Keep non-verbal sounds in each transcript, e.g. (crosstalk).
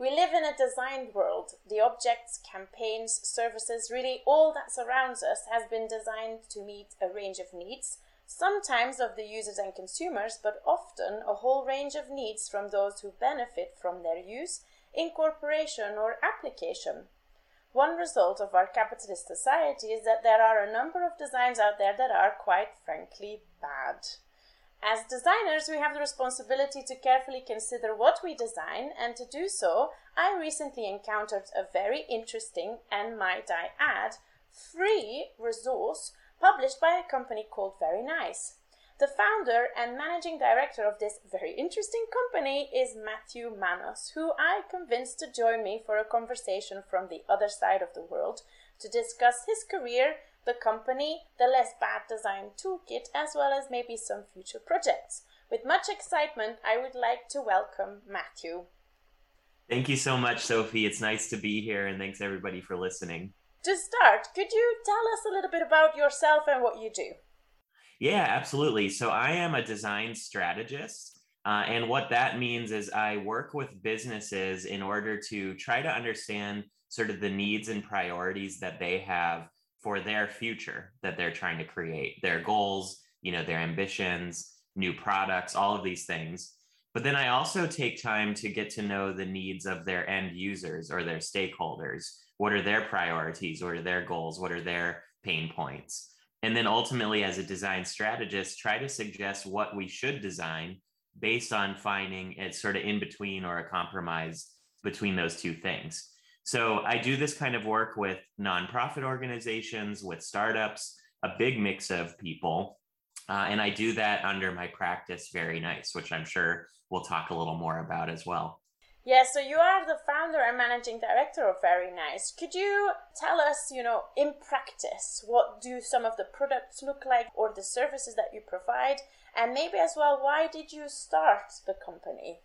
We live in a designed world. The objects, campaigns, services, really all that surrounds us has been designed to meet a range of needs, sometimes of the users and consumers, but often a whole range of needs from those who benefit from their use, incorporation, or application. One result of our capitalist society is that there are a number of designs out there that are quite frankly bad. As designers, we have the responsibility to carefully consider what we design, and to do so, I recently encountered a very interesting and, might I add, free resource published by a company called Very Nice. The founder and managing director of this very interesting company is Matthew Manos, who I convinced to join me for a conversation from the other side of the world to discuss his career the company, the Less Bad Design Toolkit, as well as maybe some future projects. With much excitement, I would like to welcome Matthew. Thank you so much, Sophie. It's nice to be here, and thanks everybody for listening. To start, could you tell us a little bit about yourself and what you do? Yeah, absolutely. So, I am a design strategist. Uh, and what that means is I work with businesses in order to try to understand sort of the needs and priorities that they have for their future that they're trying to create, their goals, you know, their ambitions, new products, all of these things. But then I also take time to get to know the needs of their end users or their stakeholders. What are their priorities? What are their goals? What are their pain points? And then ultimately, as a design strategist, try to suggest what we should design based on finding it sort of in between or a compromise between those two things. So I do this kind of work with nonprofit organizations, with startups, a big mix of people. Uh, and I do that under my practice, Very Nice, which I'm sure we'll talk a little more about as well. Yeah, so you are the founder and managing director of Very Nice. Could you tell us, you know, in practice, what do some of the products look like or the services that you provide? And maybe as well, why did you start the company?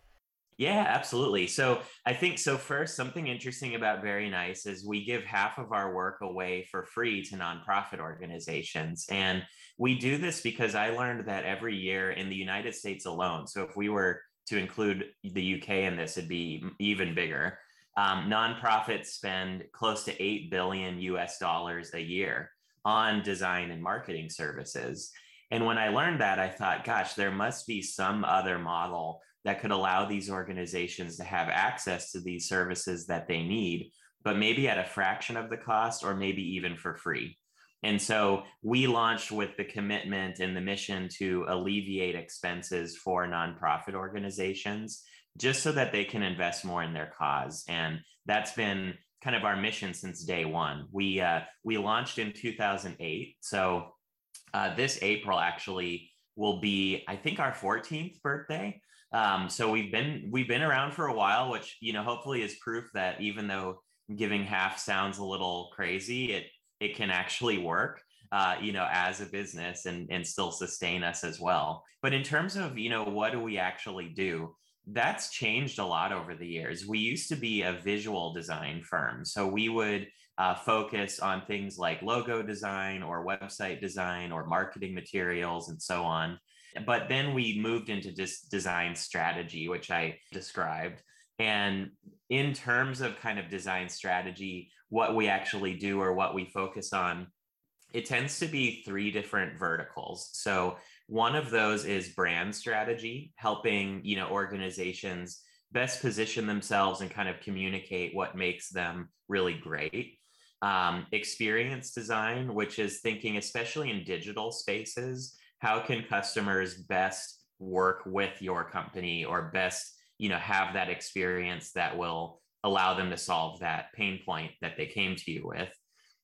Yeah, absolutely. So I think so. First, something interesting about Very Nice is we give half of our work away for free to nonprofit organizations. And we do this because I learned that every year in the United States alone, so if we were to include the UK in this, it'd be even bigger. Um, nonprofits spend close to 8 billion US dollars a year on design and marketing services. And when I learned that, I thought, gosh, there must be some other model that could allow these organizations to have access to these services that they need, but maybe at a fraction of the cost or maybe even for free. And so we launched with the commitment and the mission to alleviate expenses for nonprofit organizations just so that they can invest more in their cause. And that's been kind of our mission since day one. We uh, we launched in 2008. So uh, this April actually will be, I think, our 14th birthday. Um, so we've been we've been around for a while, which you know hopefully is proof that even though giving half sounds a little crazy, it it can actually work. Uh, you know, as a business and and still sustain us as well. But in terms of you know what do we actually do? That's changed a lot over the years. We used to be a visual design firm, so we would uh, focus on things like logo design or website design or marketing materials and so on. But then we moved into this design strategy, which I described. And in terms of kind of design strategy, what we actually do or what we focus on, it tends to be three different verticals. So one of those is brand strategy, helping you know organizations best position themselves and kind of communicate what makes them really great. Um, experience design, which is thinking, especially in digital spaces, how can customers best work with your company or best you know have that experience that will allow them to solve that pain point that they came to you with?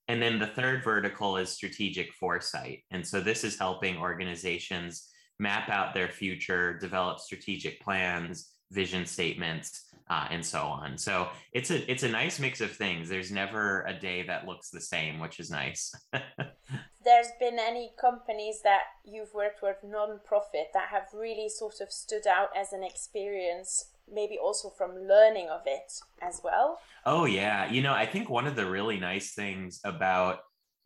And then the third vertical is strategic foresight. And so this is helping organizations map out their future develop strategic plans vision statements uh, and so on. So it's a it's a nice mix of things. There's never a day that looks the same which is nice (laughs) there's been any companies that you've worked with non-profit that have really sort of stood out as an experience maybe also from learning of it as well? Oh yeah. You know i think one of the really nice things about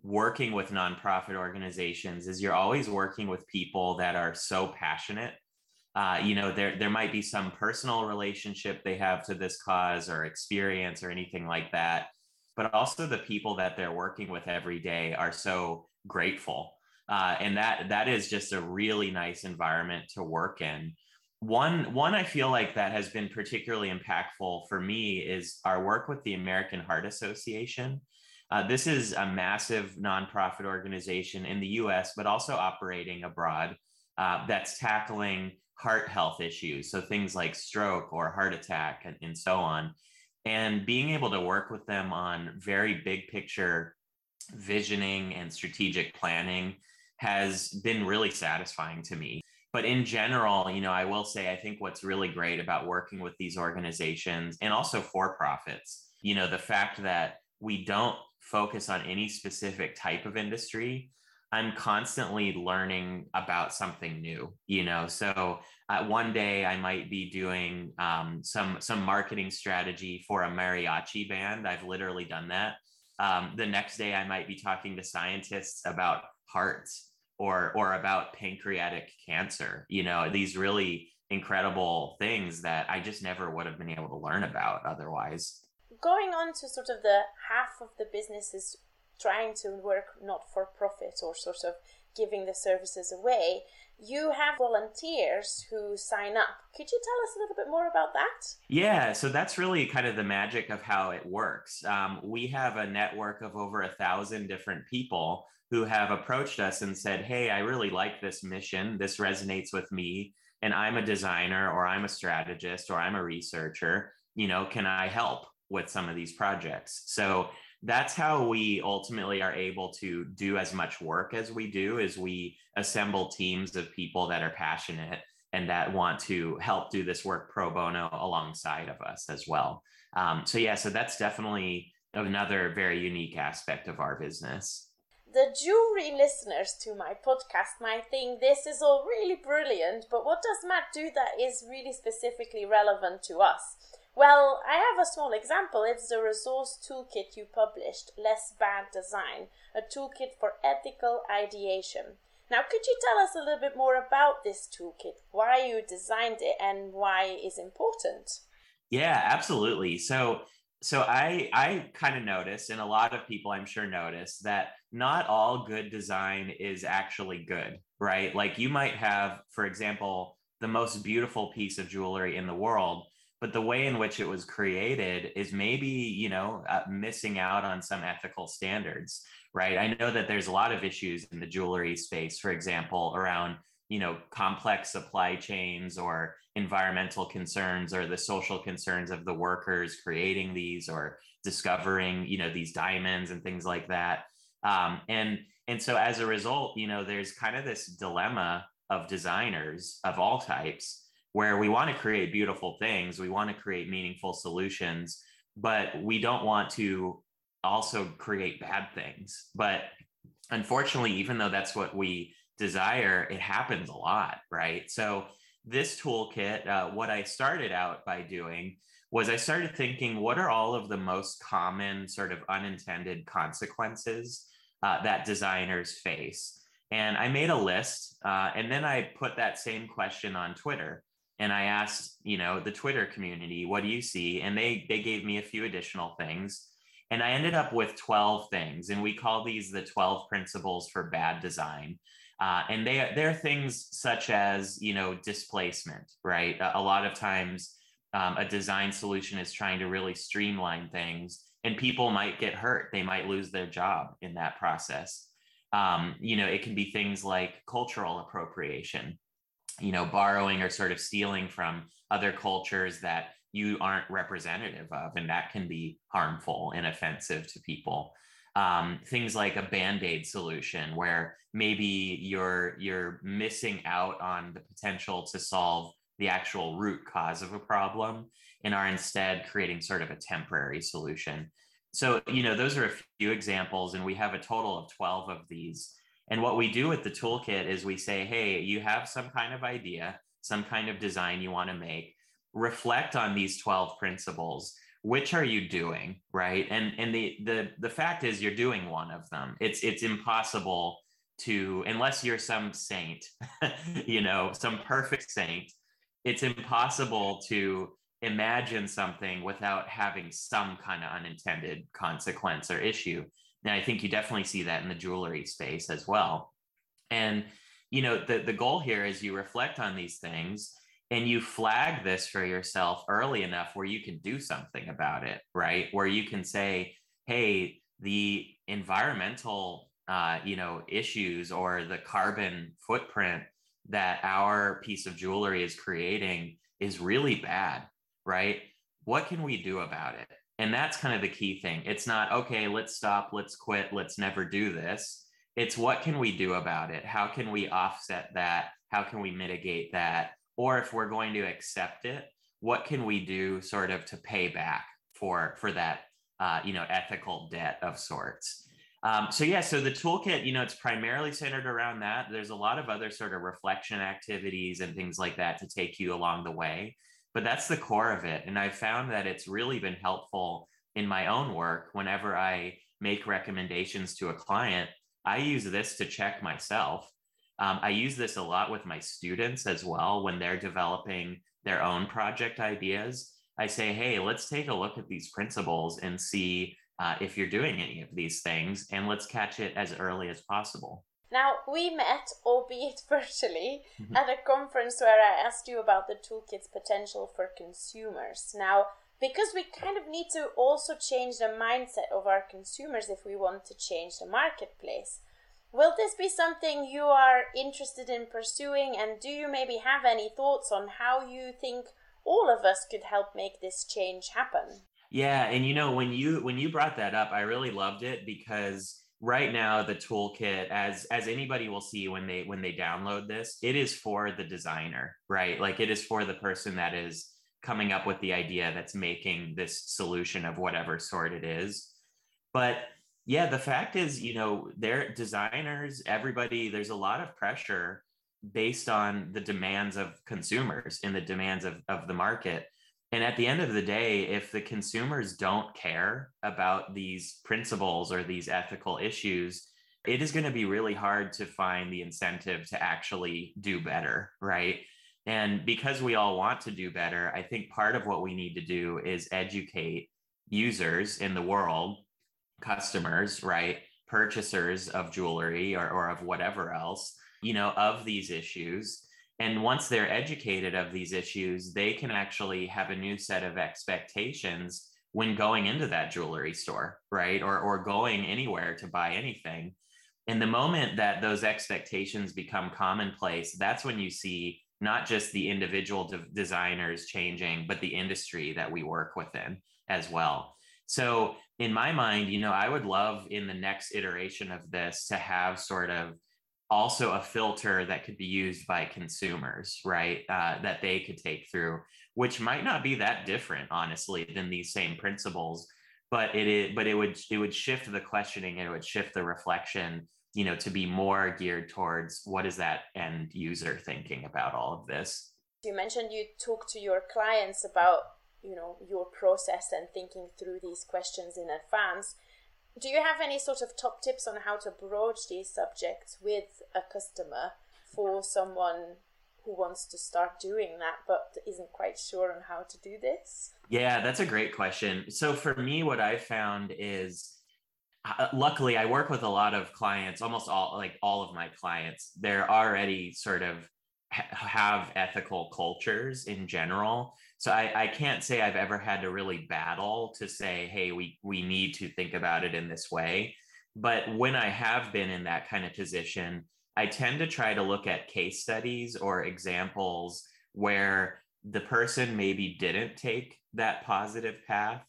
working with nonprofit organizations is you're always working with people that are so passionate. Uh, you know, there there might be some personal relationship they have to this cause or experience or anything like that, but also the people that they're working with every day are so grateful, uh, and that that is just a really nice environment to work in. One one I feel like that has been particularly impactful for me is our work with the American Heart Association. Uh, this is a massive nonprofit organization in the U.S., but also operating abroad. Uh, that's tackling heart health issues. So things like stroke or heart attack and, and so on. And being able to work with them on very big picture visioning and strategic planning has been really satisfying to me. But in general, you know, I will say, I think what's really great about working with these organizations and also for profits, you know, the fact that we don't focus on any specific type of industry, I'm constantly learning about something new, you know. So uh, one day I might be doing um, some some marketing strategy for a mariachi band. I've literally done that. Um, the next day I might be talking to scientists about hearts or or about pancreatic cancer. You know, these really incredible things that I just never would have been able to learn about otherwise. Going on to sort of the half of the businesses trying to work not for profit or sort of giving the services away, you have volunteers who sign up. Could you tell us a little bit more about that? Yeah, so that's really kind of the magic of how it works. Um, we have a network of over a thousand different people who have approached us and said, Hey, I really like this mission. This resonates with me. And I'm a designer, or I'm a strategist, or I'm a researcher. You know, can I help with some of these projects? So that's how we ultimately are able to do as much work as we do is we assemble teams of people that are passionate and that want to help do this work pro bono alongside of us as well. Um, so yeah so that's definitely another very unique aspect of our business. The jewelry listeners to my podcast might think this is all really brilliant but what does matt do that is really specifically relevant to us well, I have a small example. It's the resource toolkit you published, Less Bad Design, a toolkit for ethical ideation. Now, could you tell us a little bit more about this toolkit, why you designed it, and why it is important? Yeah, absolutely. So, so I I kind of noticed, and a lot of people I'm sure notice that not all good design is actually good, right? Like you might have, for example, the most beautiful piece of jewelry in the world, but the way in which it was created is maybe you know uh, missing out on some ethical standards right? I know that there's a lot of issues in the jewelry space for example around you know complex supply chains or environmental concerns or the social concerns of the workers creating these or discovering you know these diamonds and things like that. Um, and and so as a result you know there's kind of this dilemma of designers of all types where we want to create beautiful things, we want to create meaningful solutions, but we don't want to also create bad things. But unfortunately, even though that's what we desire, it happens a lot, right? So, this toolkit, uh, what I started out by doing was I started thinking, what are all of the most common sort of unintended consequences uh, that designers face? And I made a list, uh, and then I put that same question on Twitter and I asked, you know, the Twitter community, what do you see? And they they gave me a few additional things. And I ended up with 12 things, and we call these the 12 principles for bad design. Uh, and they they're things such as you know displacement, right? A, a lot of times, um, a design solution is trying to really streamline things, and people might get hurt. They might lose their job in that process. Um, you know, it can be things like cultural appropriation you know borrowing or sort of stealing from other cultures that you aren't representative of and that can be harmful and offensive to people. Um, things like a band-aid solution where maybe you're you're missing out on the potential to solve the actual root cause of a problem and are instead creating sort of a temporary solution. So you know those are a few examples and we have a total of 12 of these and what we do with the toolkit is we say, hey, you have some kind of idea, some kind of design you want to make. Reflect on these 12 principles. Which are you doing? Right. And and the the the fact is you're doing one of them. It's it's impossible to unless you're some saint, (laughs) you know, some perfect saint, it's impossible to imagine something without having some kind of unintended consequence or issue. And I think you definitely see that in the jewelry space as well. And you know, the the goal here is you reflect on these things and you flag this for yourself early enough where you can do something about it, right? Where you can say, "Hey, the environmental, uh, you know, issues or the carbon footprint that our piece of jewelry is creating is really bad, right? What can we do about it?" And that's kind of the key thing. It's not okay. Let's stop. Let's quit. Let's never do this it's what can we do about it? How can we offset that? How can we mitigate that? Or if we're going to accept it, what can we do sort of to pay back for for that uh, you know ethical debt of sorts? Um, so yeah, so the toolkit, you know, it's primarily centered around that. There's a lot of other sort of reflection activities and things like that to take you along the way, but that's the core of it. And I've found that it's really been helpful in my own work whenever I make recommendations to a client I use this to check myself. Um, I use this a lot with my students as well when they're developing their own project ideas. I say, hey, let's take a look at these principles and see uh, if you're doing any of these things, and let's catch it as early as possible. Now, we met, albeit (laughs) virtually, mm-hmm. at a conference where I asked you about the toolkit's potential for consumers. Now, because we kind of need to also change the mindset of our consumers if we want to change the marketplace. Will this be something you are interested in pursuing? And do you maybe have any thoughts on how you think all of us could help make this change happen? Yeah, and you know when you when you brought that up, I really loved it because right now the toolkit as as anybody will see when they when they download this, it is for the designer, right? Like it is for the person that is coming up with the idea that's making this solution of whatever sort it is. But yeah, the fact is, you know, they're designers, everybody, there's a lot of pressure based on the demands of consumers and the demands of, of the market. And at the end of the day, if the consumers don't care about these principles or these ethical issues, it is going to be really hard to find the incentive to actually do better, right? And because we all want to do better, I think part of what we need to do is educate users in the world, customers, right? Purchasers of jewelry or, or of whatever else, you know, of these issues. And once they're educated of these issues, they can actually have a new set of expectations when going into that jewelry store, right? Or, or going anywhere to buy anything. And the moment that those expectations become commonplace, that's when you see not just the individual de- designers changing, but the industry that we work within as well. So, in my mind, you know, I would love in the next iteration of this to have sort of also a filter that could be used by consumers, right? Uh, that they could take through, which might not be that different, honestly, than these same principles. But it is, but it would it would shift the questioning, and it would shift the reflection you know to be more geared towards what is that end user thinking about all of this you mentioned you talk to your clients about you know your process and thinking through these questions in advance do you have any sort of top tips on how to broach these subjects with a customer for someone who wants to start doing that but isn't quite sure on how to do this? Yeah that's a great question. So for me what i found is uh, luckily i work with a lot of clients almost all like all of my clients. They're already sort of ha- have ethical cultures in general so I, I can't say i've ever had to really battle to say hey we we need to think about it in this way. But when i have been in that kind of position i tend to try to look at case studies or examples where the person maybe didn't take that positive path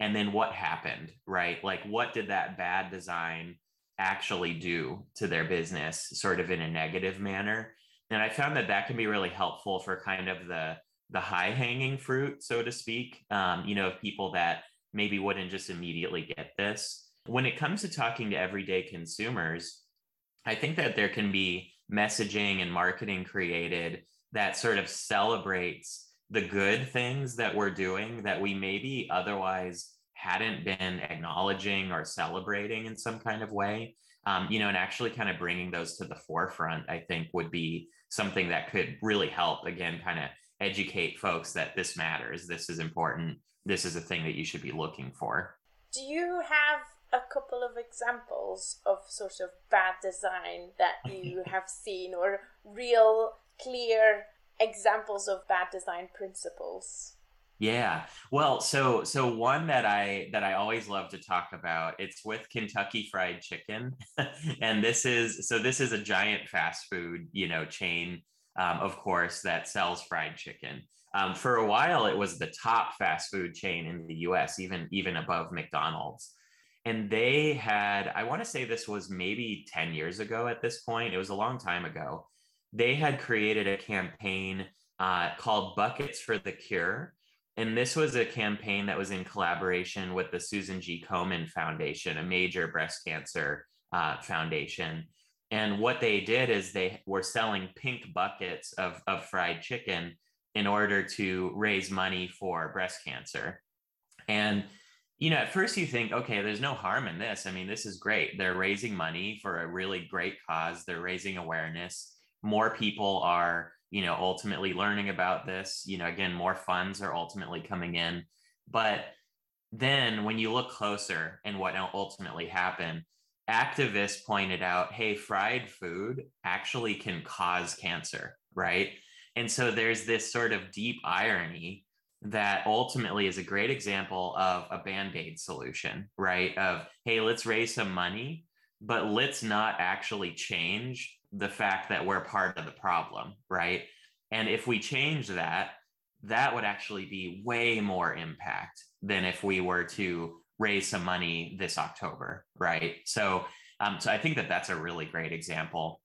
and then what happened right? Like what did that bad design actually do to their business sort of in a negative manner? And i found that that can be really helpful for kind of the the high hanging fruit so to speak um, you know of people that maybe wouldn't just immediately get this. When it comes to talking to everyday consumers i think that there can be messaging and marketing created that sort of celebrates the good things that we're doing that we maybe otherwise hadn't been acknowledging or celebrating in some kind of way. Um, you know and actually kind of bringing those to the forefront i think would be something that could really help again kind of educate folks that this matters this is important this is a thing that you should be looking for do you have a couple of examples of sort of bad design that (laughs) you have seen or real clear examples of bad design principles yeah. Well, so so one that I that I always love to talk about, it's with Kentucky Fried Chicken. (laughs) and this is so this is a giant fast food, you know, chain um, of course that sells fried chicken. Um, for a while it was the top fast food chain in the US, even even above McDonald's. And they had I want to say this was maybe 10 years ago at this point. It was a long time ago. They had created a campaign uh, called Buckets for the Cure and this was a campaign that was in collaboration with the Susan G. Komen Foundation, a major breast cancer uh, foundation. And what they did is they were selling pink buckets of, of fried chicken in order to raise money for breast cancer. And, you know, at first you think, okay, there's no harm in this. I mean, this is great. They're raising money for a really great cause, they're raising awareness. More people are you know ultimately learning about this you know again more funds are ultimately coming in but then when you look closer and what ultimately happened activists pointed out hey fried food actually can cause cancer right and so there's this sort of deep irony that ultimately is a great example of a band-aid solution right of hey let's raise some money but let's not actually change the fact that we're part of the problem, right? And if we change that, that would actually be way more impact than if we were to raise some money this October, right? So, um, so I think that that's a really great example.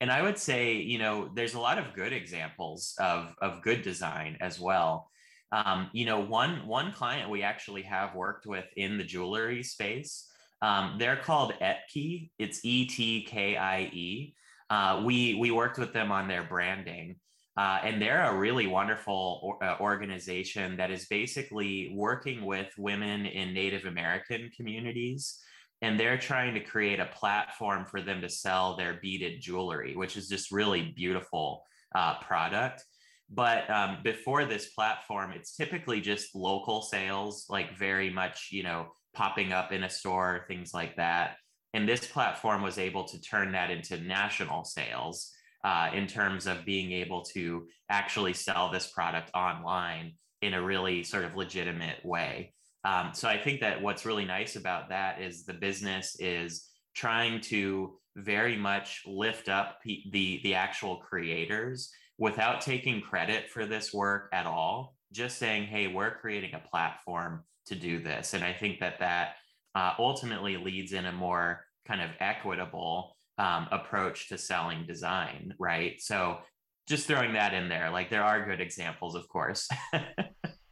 And I would say, you know, there's a lot of good examples of of good design as well. Um, you know, one one client we actually have worked with in the jewelry space. Um, they're called Etkie. It's E T K I E uh, we we worked with them on their branding. Uh, and they're a really wonderful or, uh, organization that is basically working with women in Native American communities. And they're trying to create a platform for them to sell their beaded jewelry, which is just really beautiful uh, product. But um, before this platform, it's typically just local sales, like very much, you know, popping up in a store, things like that. And this platform was able to turn that into national sales uh, in terms of being able to actually sell this product online in a really sort of legitimate way. Um, so I think that what's really nice about that is the business is trying to very much lift up the the actual creators without taking credit for this work at all just saying hey we're creating a platform to do this and i think that that uh, ultimately leads in a more kind of equitable um, approach to selling design, right? So just throwing that in there, like there are good examples, of course. (laughs)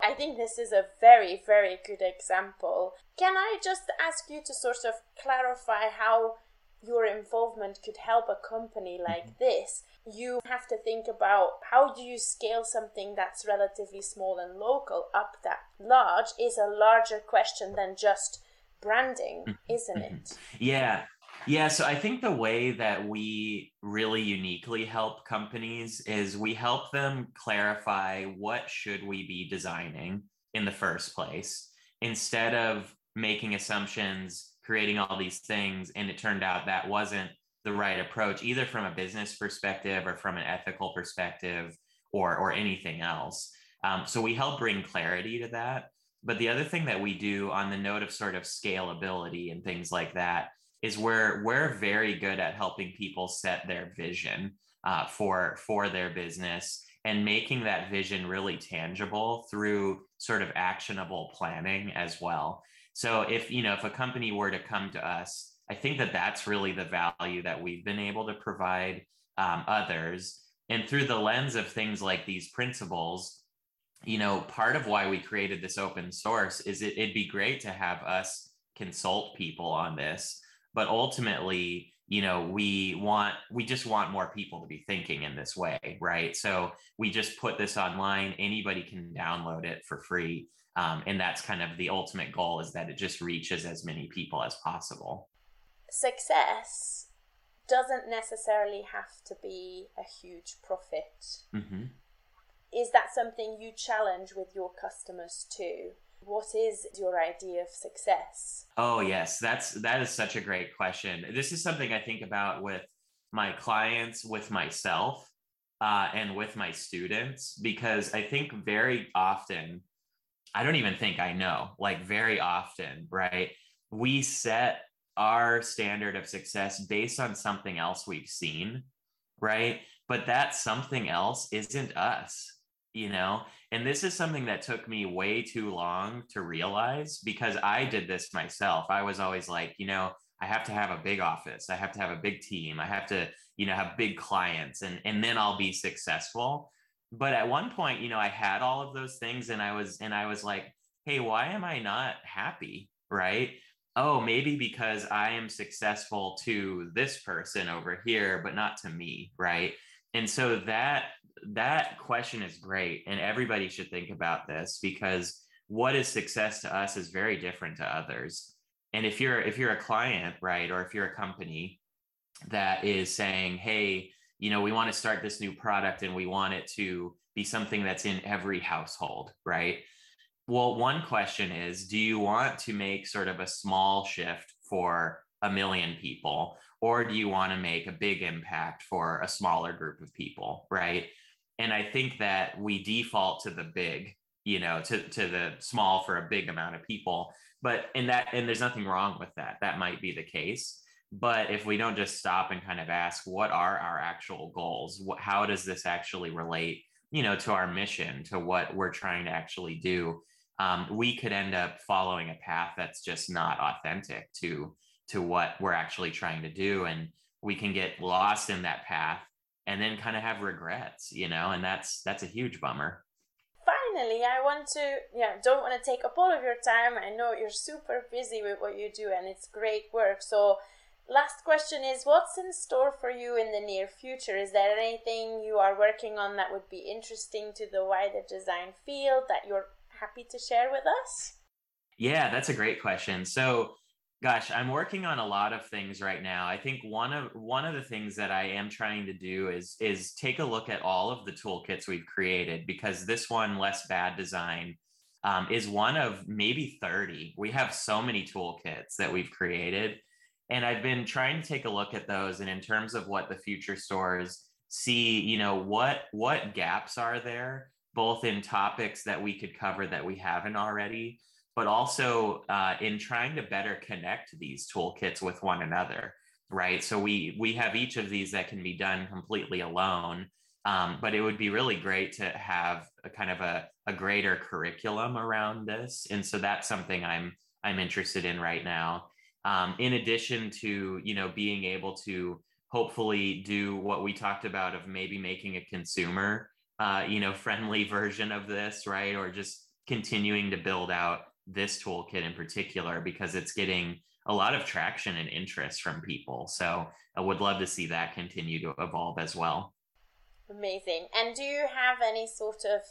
I think this is a very, very good example. Can I just ask you to sort of clarify how your involvement could help a company like mm-hmm. this? You have to think about how do you scale something that's relatively small and local up that large is a larger question than just branding, mm-hmm. isn't it? Mm-hmm. Yeah. Yeah, so I think the way that we really uniquely help companies is we help them clarify what should we be designing in the first place instead of making assumptions, creating all these things and it turned out that wasn't the right approach either from a business perspective or from an ethical perspective or or anything else. Um, so we help bring clarity to that. But the other thing that we do on the note of sort of scalability and things like that is where we're very good at helping people set their vision uh, for for their business and making that vision really tangible through sort of actionable planning as well. So if you know if a company were to come to us, I think that that's really the value that we've been able to provide um, others. And through the lens of things like these principles, you know, part of why we created this open source is it, it'd be great to have us consult people on this, but ultimately, you know, we want we just want more people to be thinking in this way, right? So we just put this online. Anybody can download it for free, um, and that's kind of the ultimate goal is that it just reaches as many people as possible. Success doesn't necessarily have to be a huge profit. Mm-hmm is that something you challenge with your customers too? What is your idea of success? Oh yes, that's that is such a great question. This is something I think about with my clients, with myself, uh, and with my students because I think very often, I don't even think I know, like very often, right? We set our standard of success based on something else we've seen, right? But that something else isn't us you know? And this is something that took me way too long to realize because i did this myself. I was always like you know i have to have a big office. I have to have a big team. I have to you know have big clients and and then i'll be successful. But at one point you know i had all of those things and i was and i was like hey why am i not happy? Right? Oh maybe because i am successful to this person over here but not to me. Right? And so that that question is great and everybody should think about this because what is success to us is very different to others. And if you're if you're a client right or if you're a company that is saying hey you know we want to start this new product and we want it to be something that's in every household right? Well one question is do you want to make sort of a small shift for a million people or do you want to make a big impact for a smaller group of people right and i think that we default to the big you know to to the small for a big amount of people. But and that and there's nothing wrong with that. That might be the case. But if we don't just stop and kind of ask what are our actual goals? What, how does this actually relate you know to our mission to what we're trying to actually do? Um, we could end up following a path that's just not authentic to to what we're actually trying to do. And we can get lost in that path and then kind of have regrets you know and that's that's a huge bummer. Finally i want to yeah don't want to take up all of your time. I know you're super busy with what you do and it's great work. So last question is what's in store for you in the near future? Is there anything you are working on that would be interesting to the wider design field that you're happy to share with us? Yeah that's a great question. So Gosh, I'm working on a lot of things right now. I think one of one of the things that I am trying to do is is take a look at all of the toolkits we've created because this one, less bad design, um, is one of maybe 30. We have so many toolkits that we've created, and I've been trying to take a look at those. And in terms of what the future stores see, you know, what what gaps are there, both in topics that we could cover that we haven't already but also uh, in trying to better connect these toolkits with one another right? So we we have each of these that can be done completely alone um, but it would be really great to have a kind of a, a greater curriculum around this and so that's something i'm i'm interested in right now. Um, in addition to you know being able to hopefully do what we talked about of maybe making a consumer uh, you know friendly version of this right? Or just continuing to build out this toolkit in particular because it's getting a lot of traction and interest from people. So I would love to see that continue to evolve as well. Amazing. And do you have any sort of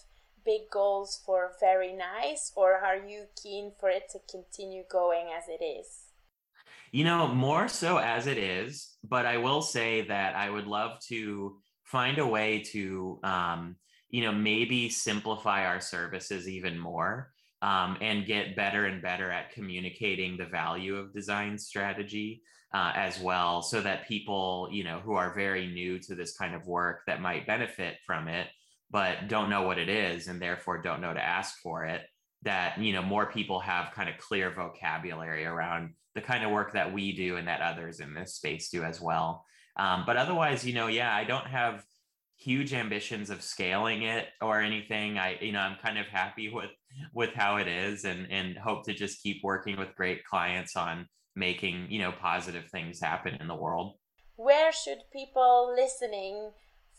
big goals for Very Nice, or are you keen for it to continue going as it is? You know, more so as it is, but I will say that I would love to find a way to, um, you know, maybe simplify our services even more um, and get better and better at communicating the value of design strategy uh, as well so that people you know who are very new to this kind of work that might benefit from it but don't know what it is and therefore don't know to ask for it that you know more people have kind of clear vocabulary around the kind of work that we do and that others in this space do as well. Um, but otherwise you know yeah i don't have huge ambitions of scaling it or anything i you know i'm kind of happy with with how it is and and hope to just keep working with great clients on making you know positive things happen in the world. Where should people listening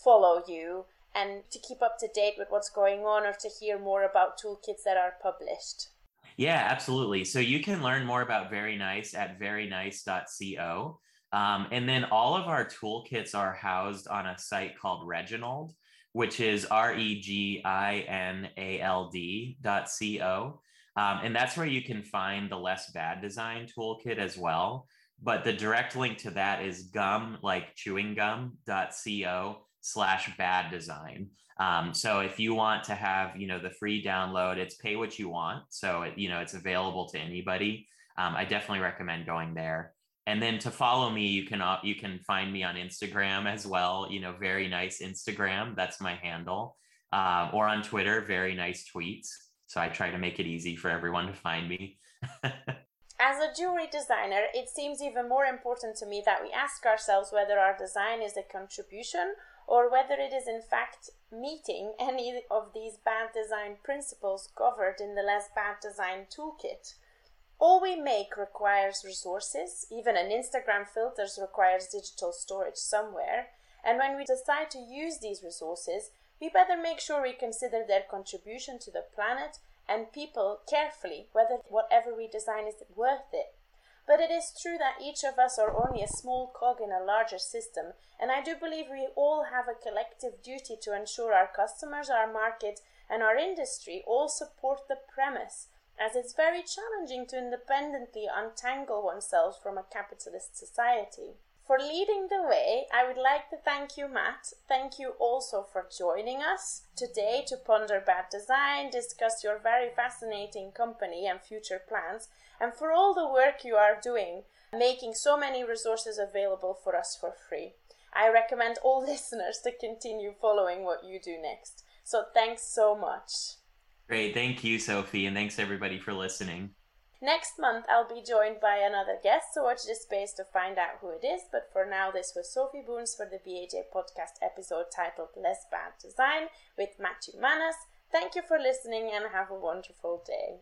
follow you and to keep up to date with what's going on or to hear more about toolkits that are published? Yeah absolutely. So you can learn more about very nice at verynice.co um, and then all of our toolkits are housed on a site called Reginald, which is R E G I N A L D dot C O. Um, and that's where you can find the less bad design toolkit as well. But the direct link to that is gum, like chewing gum dot co slash bad design. Um, so if you want to have, you know, the free download, it's pay what you want. So, it, you know, it's available to anybody. Um, I definitely recommend going there. And then to follow me, you can uh, you can find me on Instagram as well. You know, very nice Instagram. That's my handle. Uh, or on Twitter, very nice tweets. So I try to make it easy for everyone to find me. (laughs) As a jewelry designer, it seems even more important to me that we ask ourselves whether our design is a contribution or whether it is in fact meeting any of these bad design principles covered in the Less Bad Design Toolkit. All we make requires resources, even an Instagram filters requires digital storage somewhere, and when we decide to use these resources, we better make sure we consider their contribution to the planet and people carefully whether whatever we design is worth it. But it is true that each of us are only a small cog in a larger system, and I do believe we all have a collective duty to ensure our customers, our market, and our industry all support the premise, as it's very challenging to independently untangle oneself from a capitalist society. For leading the way, I would like to thank you, Matt. Thank you also for joining us today to ponder bad design, discuss your very fascinating company and future plans, and for all the work you are doing, making so many resources available for us for free. I recommend all (laughs) listeners to continue following what you do next. So thanks so much. Great. Thank you, Sophie, and thanks everybody for listening. Next month, I'll be joined by another guest, so watch this space to find out who it is. But for now, this was Sophie Boons for the BAJ podcast episode titled Less Bad Design with Matthew Manos. Thank you for listening and have a wonderful day.